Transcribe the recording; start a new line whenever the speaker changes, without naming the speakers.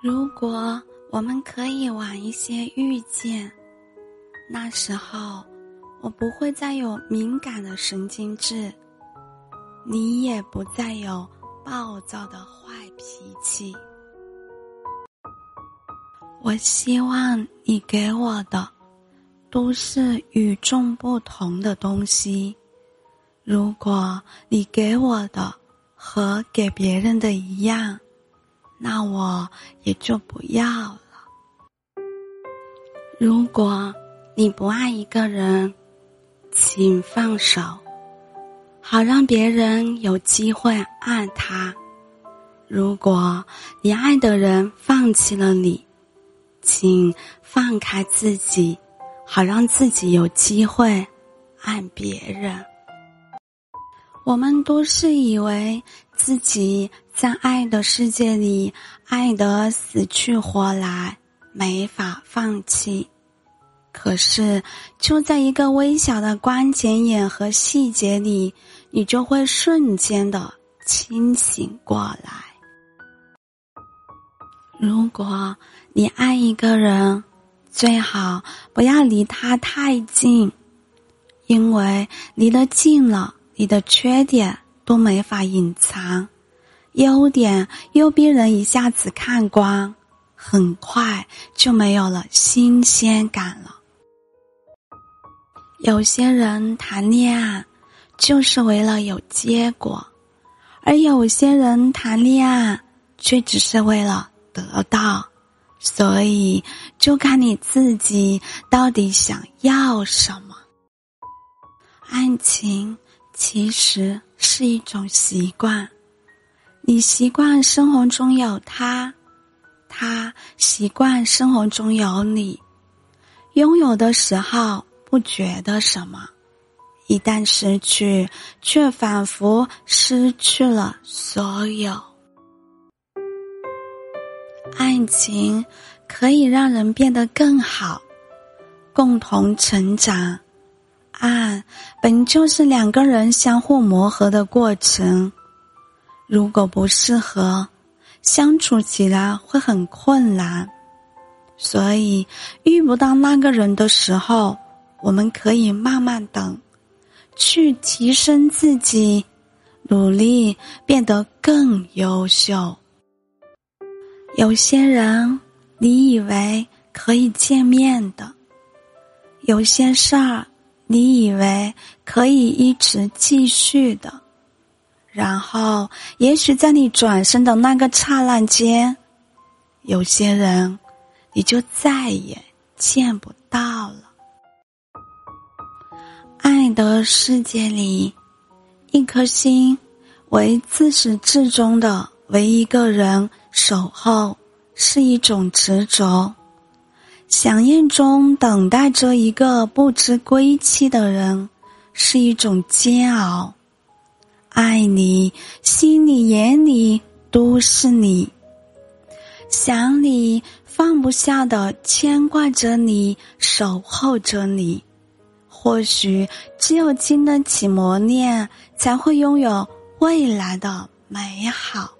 如果我们可以晚一些遇见，那时候我不会再有敏感的神经质，你也不再有暴躁的坏脾气。我希望你给我的都是与众不同的东西。如果你给我的和给别人的一样，那我也就不要了。如果你不爱一个人，请放手，好让别人有机会爱他。如果你爱的人放弃了你，请放开自己，好让自己有机会爱别人。我们都是以为自己在爱的世界里爱得死去活来，没法放弃。可是，就在一个微小的关节眼和细节里，你就会瞬间的清醒过来。如果你爱一个人，最好不要离他太近，因为离得近了，你的缺点都没法隐藏，优点又逼人一下子看光，很快就没有了新鲜感了。有些人谈恋爱就是为了有结果，而有些人谈恋爱却只是为了。得到，所以就看你自己到底想要什么。爱情其实是一种习惯，你习惯生活中有他，他习惯生活中有你。拥有的时候不觉得什么，一旦失去，却仿佛失去了所有。爱情可以让人变得更好，共同成长。爱本就是两个人相互磨合的过程，如果不适合，相处起来会很困难。所以，遇不到那个人的时候，我们可以慢慢等，去提升自己，努力变得更优秀。有些人，你以为可以见面的；有些事儿，你以为可以一直继续的。然后，也许在你转身的那个刹那间，有些人，你就再也见不到了。爱的世界里，一颗心为自始至终的为一个人。守候是一种执着，想念中等待着一个不知归期的人，是一种煎熬。爱你，心里眼里都是你，想你放不下的牵挂着你，守候着你。或许只有经得起磨练，才会拥有未来的美好。